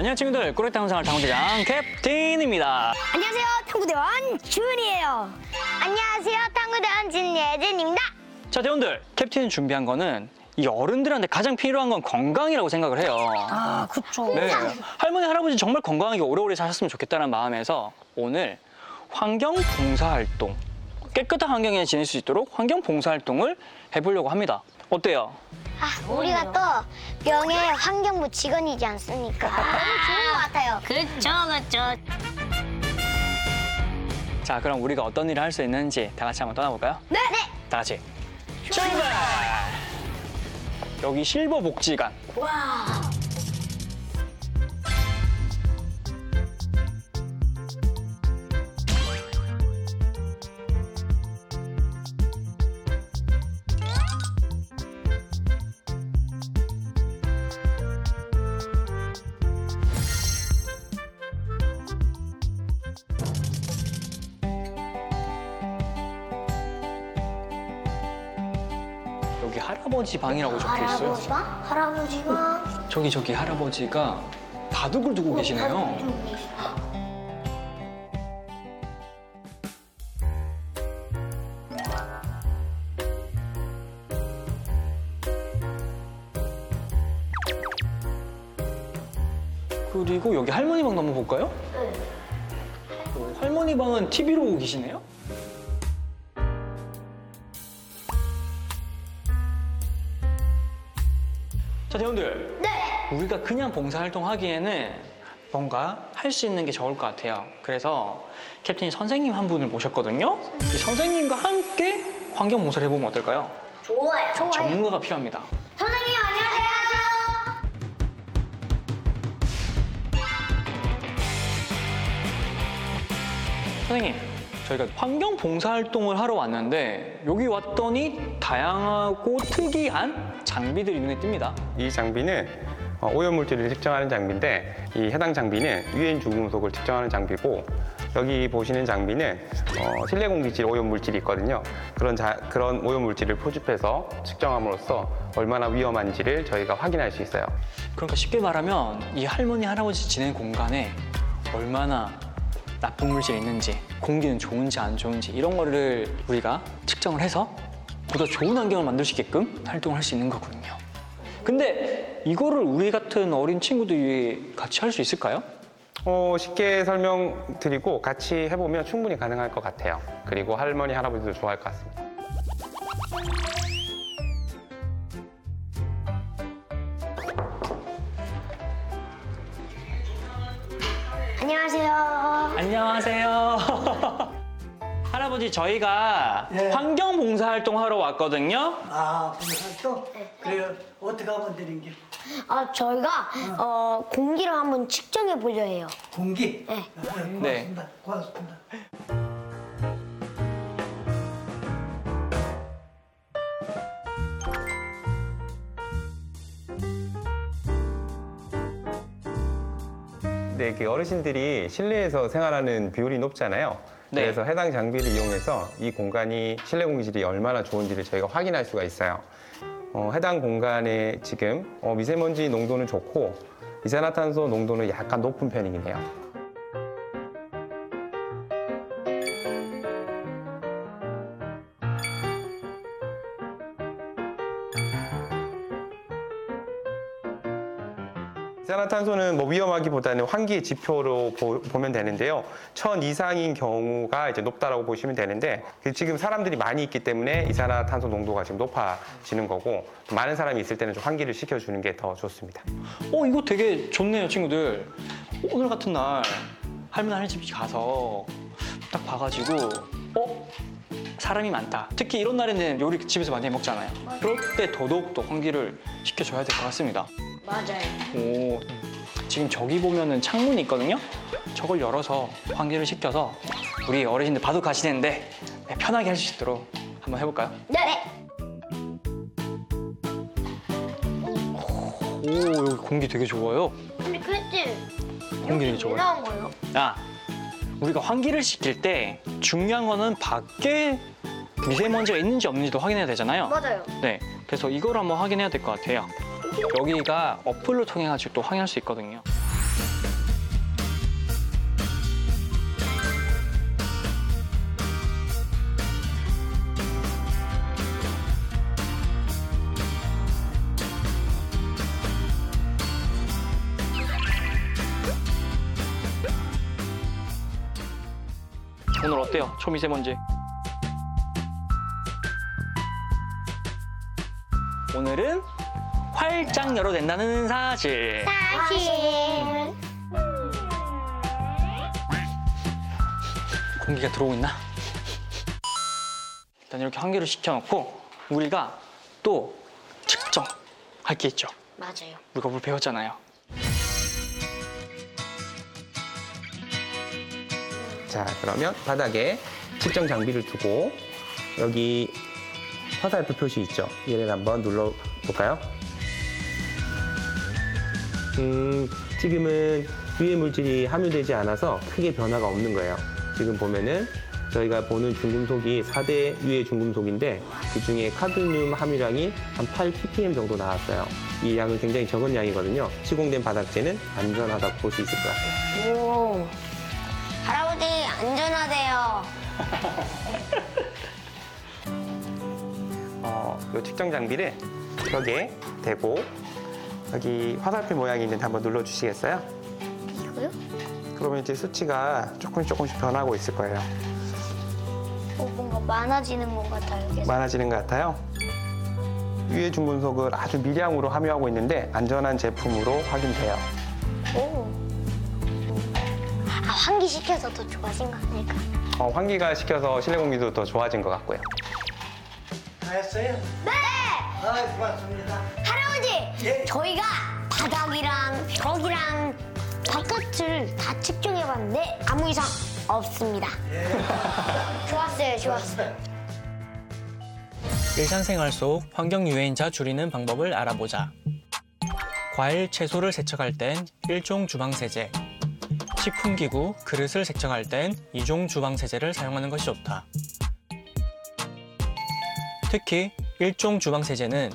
안녕 친구들 꾸레 탐상을 탐구대장 캡틴입니다 안녕하세요. 탐구대원 주은이에요. 안녕하세요. 탐구대원 진예진입니다. 자 대원들 캡틴이 준비한 거는 이 어른들한테 가장 필요한 건 건강이라고 생각을 해요 아, 그쵸. 네 할머니 할아버지 정말 건강하게 오래오래 사셨으면 좋겠다는 마음에서 오늘 환경 봉사 활동 깨끗한 환경에 지낼 수 있도록 환경 봉사 활동을 해보려고 합니다 어때요? 아, 우리가 또 명예 환경부 직원이지 않습니까? 너무 좋은 것 같아요. 그렇죠, 그렇죠. 자 그럼 우리가 어떤 일을 할 수 있는지 다 같이 한번 떠나볼까요? 네. 네. 다 같이 출발! 여기 실버 복지관 와. 여기 할아버지 방이라고 적혀 있어요. 할아버지가? 할아버지가? 저기 저기 할아버지가 바둑을 두고 계시네요. 그리고 여기 할머니 방 한번 볼까요? 오, 할머니 방은 TV로 보고 계시네요. 자, 대원들. 네. 우리가 그냥 봉사활동 하기에는 뭔가 할 수 있는 게 좋을 것 같아요. 그래서 캡틴이 선생님 한 분을 모셨거든요. 이 선생님과 함께 환경 봉사를 해보면 어떨까요? 좋아요. 좋아요. 전문가가 필요합니다. 선생님, 안녕하세요. 선생님, 저희가 환경 봉사활동을 하러 왔는데 여기 왔더니 다양하고 특이한 장비들이 눈에 띕니다. 이 장비는 어, 오염물질을 측정하는 장비인데 이 해당 장비는 유해인 중금속을 측정하는 장비고 여기 보시는 장비는 어, 실내 공기질 오염물질이 있거든요. 그런 자- 그런 오염물질을 포집해서 측정함으로써 얼마나 위험한지를 저희가 확인할 수 있어요. 그러니까 쉽게 말하면 이 할머니 할아버지 지내는 공간에 얼마나 나쁜 물질이 있는지 공기는 좋은지 안 좋은지 이런 거를 우리가 측정을 해서 보다 좋은 환경을 만들 수 있게끔 활동을 할 수 있는 거거든요. 근데 이거를 우리 같은 어린 친구들이 같이 할 수 있을까요? 어, 쉽게 설명드리고 같이 해보면 충분히 가능할 것 같아요. 그리고 할머니 할아버지도 좋아할 것 같습니다. 안녕하세요. 안녕하세요. 할아버지 저희가 환경 봉사 활동 하러 왔거든요. 아, 봉사활동? 그래요. 어떻게 하면 되는 게? 아, 저희가 어, 공기를 한번 측정해 보려 해요. 공기? 네. 네, 고맙습니다. 고맙습니다. 네, 그 어르신들이 실내에서 생활하는 비율이 높잖아요. 네. 그래서 해당 장비를 이용해서 이 공간이 실내 공기질이 얼마나 좋은지를 저희가 확인할 수가 있어요. 어, 해당 공간에 지금 어, 미세먼지 농도는 좋고 이산화탄소 농도는 약간 높은 편이긴 해요. 위험하기보다는 환기의 지표로 보, 면 되는데요. 천 이상인 경우가 이제 높다라고 보시면 되는데 그 지금 사람들이 많이 있기 때문에 이산화탄소 농도가 지금 높아지는 거고 많은 사람이 있을 때는 좀 환기를 시켜주는 게 더 좋습니다. 어 이거 되게 좋네요 친구들 오늘 같은 날 할머니 할집 가서 딱 봐가지고 어 사람이 많다 특히 이런 날에는 요리 집에서 많이 해 먹잖아요 그럴 때 더더욱 더 환기를 시켜줘야 될 것 같습니다 맞아요. 오 지금 저기 보면은 창문이 있거든요 저걸 열어서 환기를 시켜서 우리 어르신들 바둑하시는데 네, 편하게 할 수 있도록 한번 해볼까요? 네. 오 여기 공기 되게 좋아요. 근데 그랬지. 공기 되게 좋아요. 나온 거예요? 아, 우리가 환기를 시킬 때 중요한 거는 밖에 미세먼지가 있는지 없는지도 확인해야 되잖아요. 맞아요. 네, 그래서 이걸 한번 확인해야 될 것 같아요. 여기가 어플로 통해 가지고 또 확인할 수 있거든요. 오늘 어때요? 초미세먼지. 오늘은 활짝 열어도 된다는 사실. 사실. 공기가 들어오고 있나? 일단 이렇게 환기를 시켜놓고 우리가 또 측정할 게 있죠. 맞아요. 우리가 뭘 배웠잖아요. 자, 그러면 바닥에 측정 장비를 두고 여기 화살표 표시 있죠? 얘를 한번 눌러 볼까요? 음, 지금은 유해 물질이 함유되지 않아서 크게 변화가 없는 거예요. 지금 보면은 저희가 보는 중금속이 4대 유해 중금속인데 그 중에 카드뮴 함유량이 한 8 ppm 정도 나왔어요. 이 양은 굉장히 적은 양이거든요. 시공된 바닥재는 안전하다고 볼 수 있을 것 같아요. 오. 할아버지 안전하대요. 어, 이 측정 장비를 벽에 대고 여기 화살표 모양이 있는데 한번 눌러주시겠어요? 이거요? 그러면 이제 수치가 조금씩 조금씩 변하고 있을 거예요. 어, 뭔가 많아지는 것 같아요. 계속. 많아지는 것 같아요. 유해 중금속을 아주 미량으로 함유하고 있는데 안전한 제품으로 확인돼요. 오. 아, 환기시켜서 더 좋아진 거 아닐까? 어, 환기가 시켜서 실내 공기도 더 좋아진 것 같고요. 다 했어요? 네! 아, 고맙습니다. 할아버지! 예. 저희가 바닥이랑 벽이랑 바깥을 다 측정해봤는데 아무 이상 없습니다. 좋았어요, 좋았어요. 일상생활 속 환경 유해인자 줄이는 방법을 알아보자. 과일, 채소를 세척할 땐 1종 주방세제. 식품기구, 그릇을 세척할 땐 2종 주방세제를 사용하는 것이 좋다. 특히 1종 주방세제는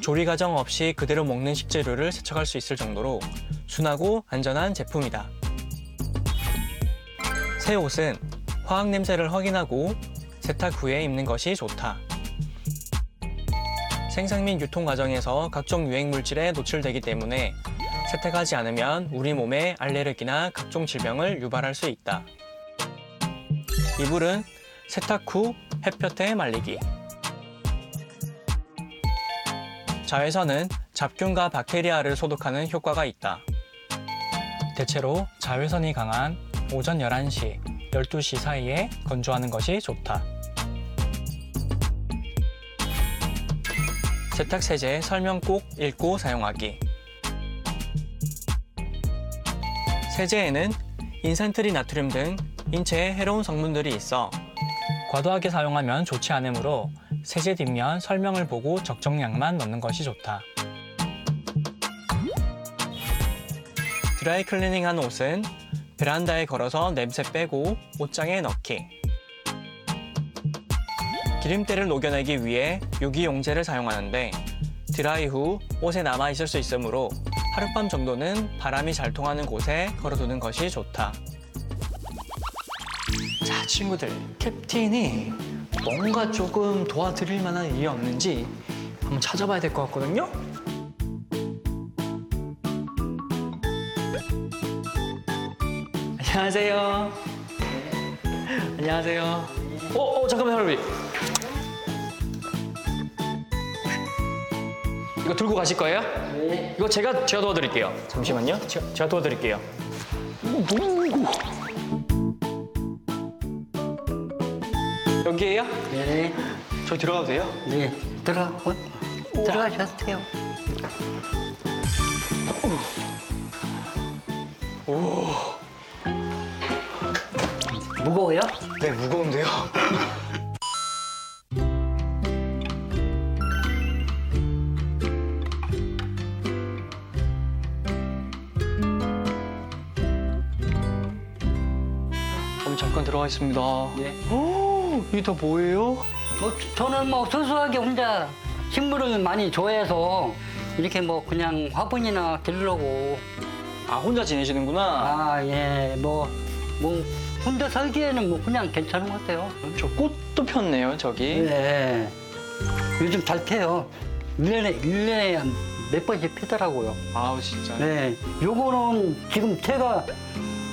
조리 과정 없이 그대로 먹는 식재료를 세척할 수 있을 정도로 순하고 안전한 제품이다. 새 옷은 화학 냄새를 확인하고 세탁 후에 입는 것이 좋다. 생산 및 유통 과정에서 각종 유행 물질에 노출되기 때문에 세탁하지 않으면 우리 몸에 알레르기나 각종 질병을 유발할 수 있다. 이불은 세탁 후 햇볕에 말리기. 자외선은 잡균과 박테리아를 소독하는 효과가 있다. 대체로 자외선이 강한 오전 11시, 12시 사이에 건조하는 것이 좋다. 세탁세제 설명 꼭 읽고 사용하기. 세제에는 인산트리 나트륨 등 인체에 해로운 성분들이 있어 과도하게 사용하면 좋지 않으므로 세제 뒷면 설명을 보고 적정량만 넣는 것이 좋다. 드라이 클리닝한 옷은 베란다에 걸어서 냄새 빼고 옷장에 넣기. 기름때를 녹여내기 위해 유기용제를 사용하는데 드라이 후 옷에 남아 있을 수 있으므로 하룻밤 정도는 바람이 잘 통하는 곳에 걸어두는 것이 좋다. 자, 친구들, 캡틴이 뭔가 조금 도와드릴 만한 일이 없는지 한번 찾아봐야 될 것 같거든요. 안녕하세요. 안녕하세요. 어, 어 잠깐만, 할아버지. 이거 들고 가실 거예요? 네. 이거 제가 제가 도와드릴게요. 잠시만요. 제가, 제가 도와드릴게요. 여기에요? 네, 저기 들어가도 돼요? 네. 들어가, 들어가셔도 돼요. 무거워요? 네, 무거운데요. 그럼 잠깐 들어가겠습니다. 네. 오, 이게 다 뭐예요? 뭐, 저는 뭐 소소하게 혼자 식물을 많이 좋아해서 이렇게 뭐 그냥 화분이나 기르려고 아, 혼자 지내시는구나. 아, 예, 뭐, 뭐, 혼자 살기에는 뭐 그냥 괜찮은 것 같아요. 저 꽃도 폈네요, 저기. 예. 요즘 잘 피어요. 1년에, 1년에 몇 번씩 피더라고요. 아우, 진짜. 네. 요거는 지금 제가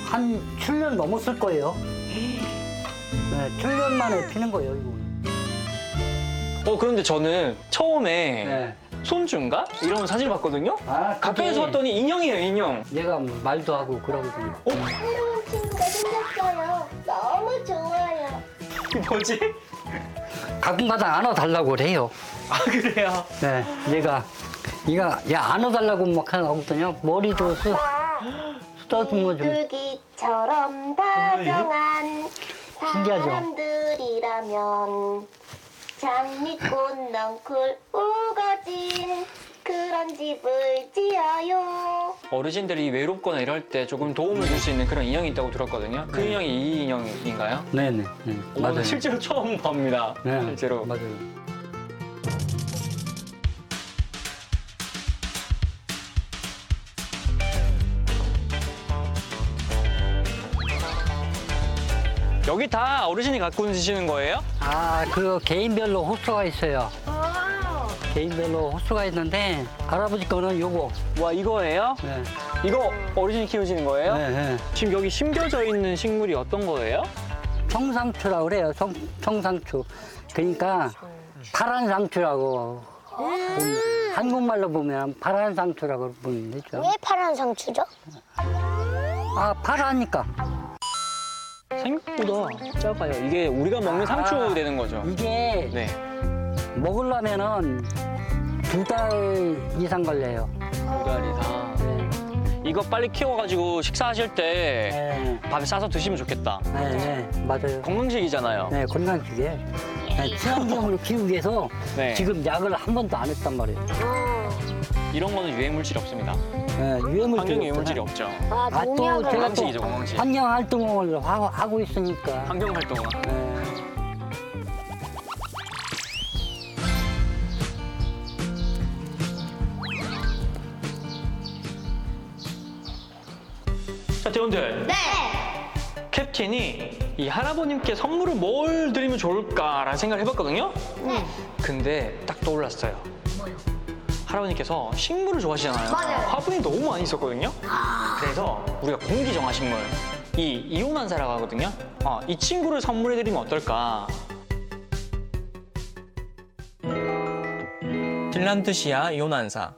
한 7년 넘었을 거예요. 네, 7년 만에 피는 거예요, 이거. 어, 그런데 저는 처음에 네. 손주인가? 이런 사진을 봤거든요? 아, 가까이서 그게 봤더니 인형이에요, 인형. 얘가 말도 하고 그러거든요. 새로운 친구가 생겼어요. 너무 좋아요. 이게 뭐지? 가끔가다 안아달라고 그래요. 아, 그래요? 네, 얘가, 얘가, 얘 안아달라고 막 하거든요. 머리도 쓰, 쓰다듬어 좀. 줄기처럼 다정한 신기하죠? 사람들이라면 장미꽃 넝쿨 우거진 그런 집을 지어요. 어르신들이 외롭거나 이럴 때 조금 도움을 줄 수 있는 그런 인형이 있다고 들었거든요. 그 인형이 이 인형인가요? 네네, 네, 오, 맞아요. 실제로 처음 봅니다. 네, 실제로. 맞아요. 여기 다 어르신이 갖고 계시는 거예요? 아, 그 개인별로 호수가 있어요. 개인별로 호수가 있는데 할아버지 거는 요거. 와 이거예요? 네, 이거 어르신이 키우시는 거예요? 네, 네. 지금 여기 심겨져 있는 식물이 어떤 거예요? 청상추라고 그래요. 청, 청상추. 그러니까 파란 상추라고. 보면, 한국말로 보면 파란 상추라고 보면 되죠. 왜 파란 상추죠? 아, 파라니까. 생각보다 작아요. 이게 우리가 먹는 상추 아. 되는 거죠. 이게 네. 먹으려면은 두 달 이상 걸려요. 두달 이상. 네, 이거 빨리 키워가지고 식사하실 때 네, 밥에 싸서 드시면 좋겠다. 네, 네, 맞아요. 건강식이잖아요. 네, 건강식에. 네, 친환경으로 키우기 위해서 네. 지금 약을 한 번도 안 했단 말이에요. 이런 거는 유해 물질 없습니다. 네, 유해물질이 환경에 유해 물질이. 없죠. 아, 아, 또 농약을 제가 또 건강식이죠, 건강식. 환경 활동을 하- 하고 있으니까. 환경 활동은. 네. 자, 대원들. 네. 캡틴이 이 할아버님께 선물을 뭘 드리면 좋을까라는 생각을 해봤거든요. 네. 근데 딱 떠올랐어요. 할아버님께서 식물을 좋아하시잖아요. 맞아요. 화분이 너무 많이 있었거든요. 그래서 우리가 공기 정화 식물 이 이온환사라고 하거든요. 어, 이 친구를 선물해드리면 어떨까? 핀란드시아 이온환사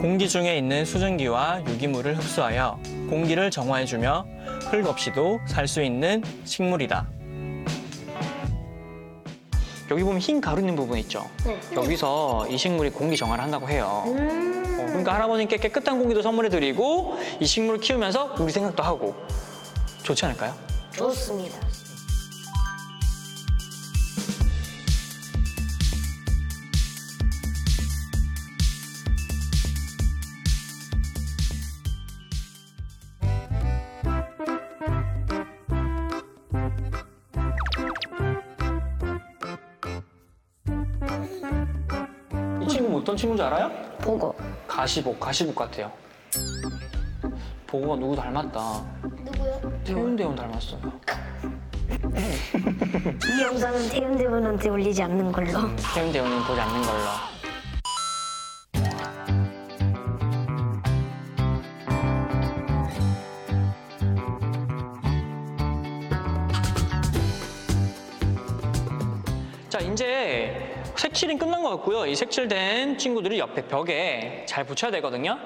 공기 중에 있는 수증기와 유기물을 흡수하여 공기를 정화해주며 흙 없이도 살 수 있는 식물이다. 여기 보면 흰 가루 있는 부분 있죠? 네. 여기서 이 식물이 공기 정화를 한다고 해요. 음. 어, 그러니까 할아버님께 깨끗한 공기도 선물해드리고 이 식물을 키우면서 우리 생각도 하고 좋지 않을까요? 좋습니다. 어떤 친구인지 알아요? 보고. 가시복, 가시복 같아요. 보고가 누구 닮았다. 누구요? 태운대원 닮았어요. 이 영상은 태윤대원한테 올리지 않는 걸로. 태운대원은 보지 않는 걸로. 색칠은 끝난 것 같고요. 이 색칠된 친구들이 옆에 벽에 잘 붙여야 되거든요.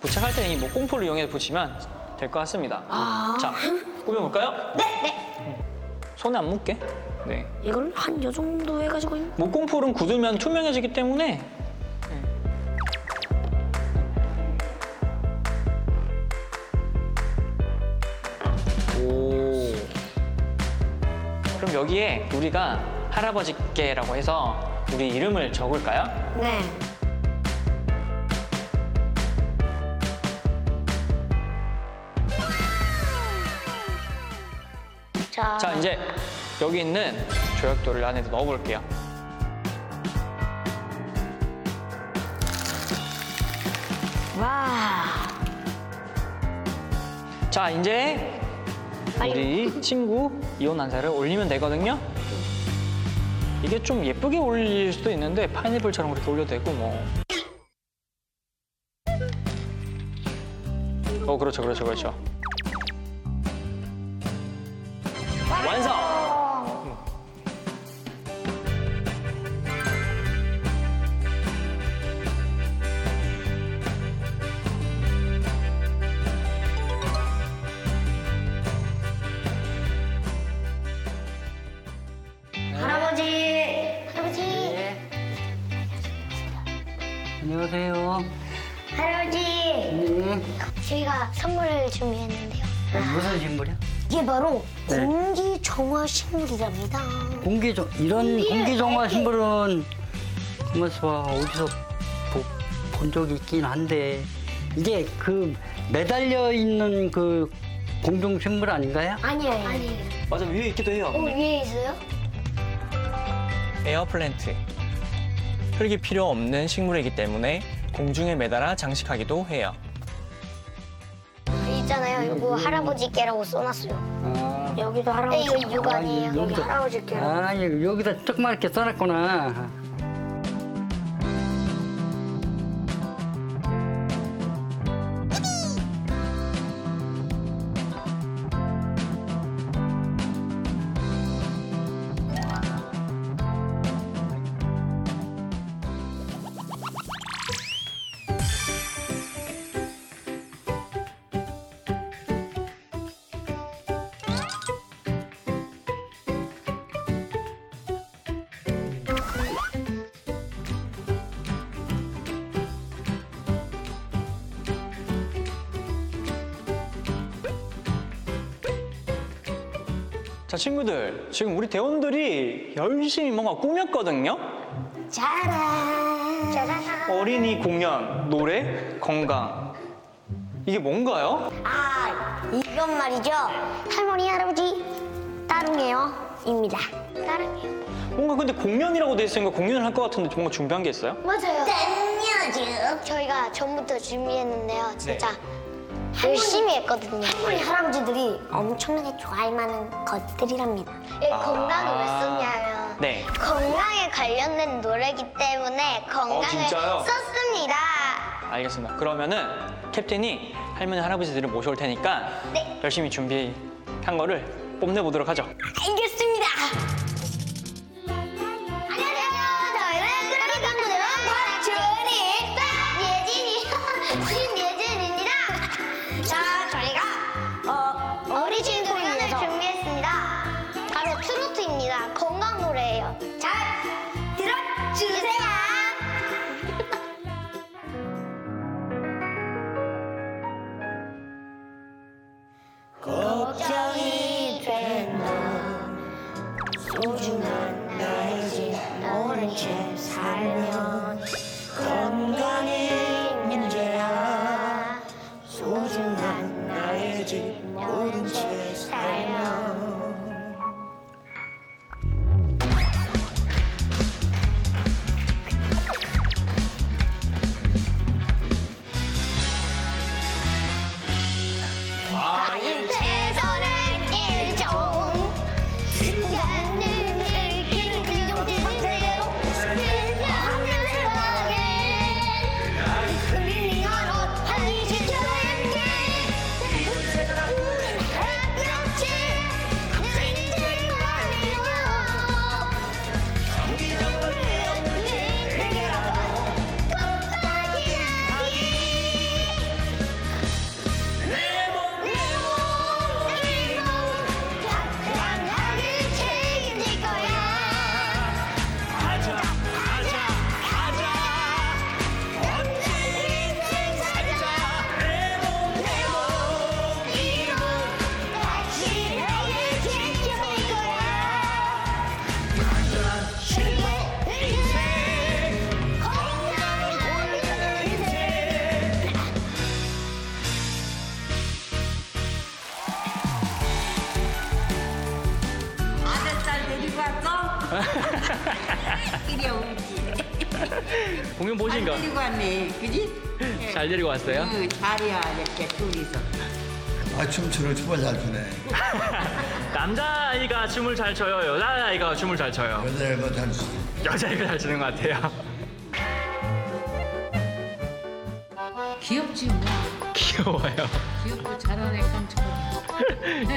부착할 때는 이 목공풀을 이용해서 붙이면 될 것 같습니다. 자, 꾸며볼까요? 네, 네. 손에 안 묻게. 네. 이걸 한 요 정도 해가지고 목공풀은 굳으면 투명해지기 때문에 오 그럼 여기에 우리가 할아버지께라고 해서 우리 이름을 적을까요? 네. 자, 자, 이제 여기 있는 조약돌을 안에 넣어볼게요. 와. 자, 이제 우리 친구 이온 한사를 올리면 되거든요. 이게 좀 예쁘게 올릴 수도 있는데 파인애플처럼 그렇게 올려도 되고 뭐. 어, 그렇죠, 그렇죠, 그렇죠. 안녕하세요. 할아버지. 네. 저희가 선물을 준비했는데요. 무슨 식물이야? 이게 바로 네. 공기 정화 식물이랍니다. 공기정 이런 공기정화 식물은 봐 어디서 보- 본 적이 있긴 한데 이게 그 매달려 있는 그 공중 식물 아닌가요? 아니에요. 아니에요. 맞아, 위에 있기도 해요. 어, 위에 있어요? 에어 플랜트. 흙이 필요 없는 식물이기 때문에 공중에 매달아 장식하기도 해요. 있잖아요. 이거 할아버지께라고 써놨어요. 아, 여기도 할아버지. 이거 육아니에요. 아, 여기 여기도- 할아버지께라고. 아 여기- 여기다 조그맣게 써놨구나. 자, 친구들. 지금 우리 대원들이 열심히 뭔가 꾸몄거든요? 짜란. 짜란. 어린이 공연, 노래, 건강. 이게 뭔가요? 아, 이건 말이죠. 할머니, 할아버지, 따릉이에요. 입니다. 따릉이요. 뭔가 근데 공연이라고 돼 있으니까 공연을 할 것 같은데 뭔가 준비한 게 있어요? 맞아요. 땡녀즈. 저희가 전부터 준비했는데요. 진짜 열심히 했거든요. 할머니, 할아버지들이 엄청나게 좋아할 만한 것들이랍니다. 예, 건강을 왜 썼냐면 네. 건강에 관련된 노래기 때문에 건강을 진짜요? 썼습니다. 알겠습니다. 그러면은 캡틴이 할머니, 할아버지들을 모셔올 테니까 네. 열심히 준비한 거를 뽐내 보도록 하죠. 알겠습니다. 소중한 나의 집 모른 채 살면 공연 보신가? 데리고 왔네, 그지? 잘 데리고 왔어요? 응, 잘이야, 이렇게 둘이서. 아 춤추는 춤을 잘 추네. 남자아이가 춤을 잘 춰요? 여자아이가 춤을 잘 춰요? 여자애가 잘 추. 여자아이가 잘 추는 것 같아요. 귀엽지 뭐. 귀여워요. 귀엽고 잘하네 깜찍하게.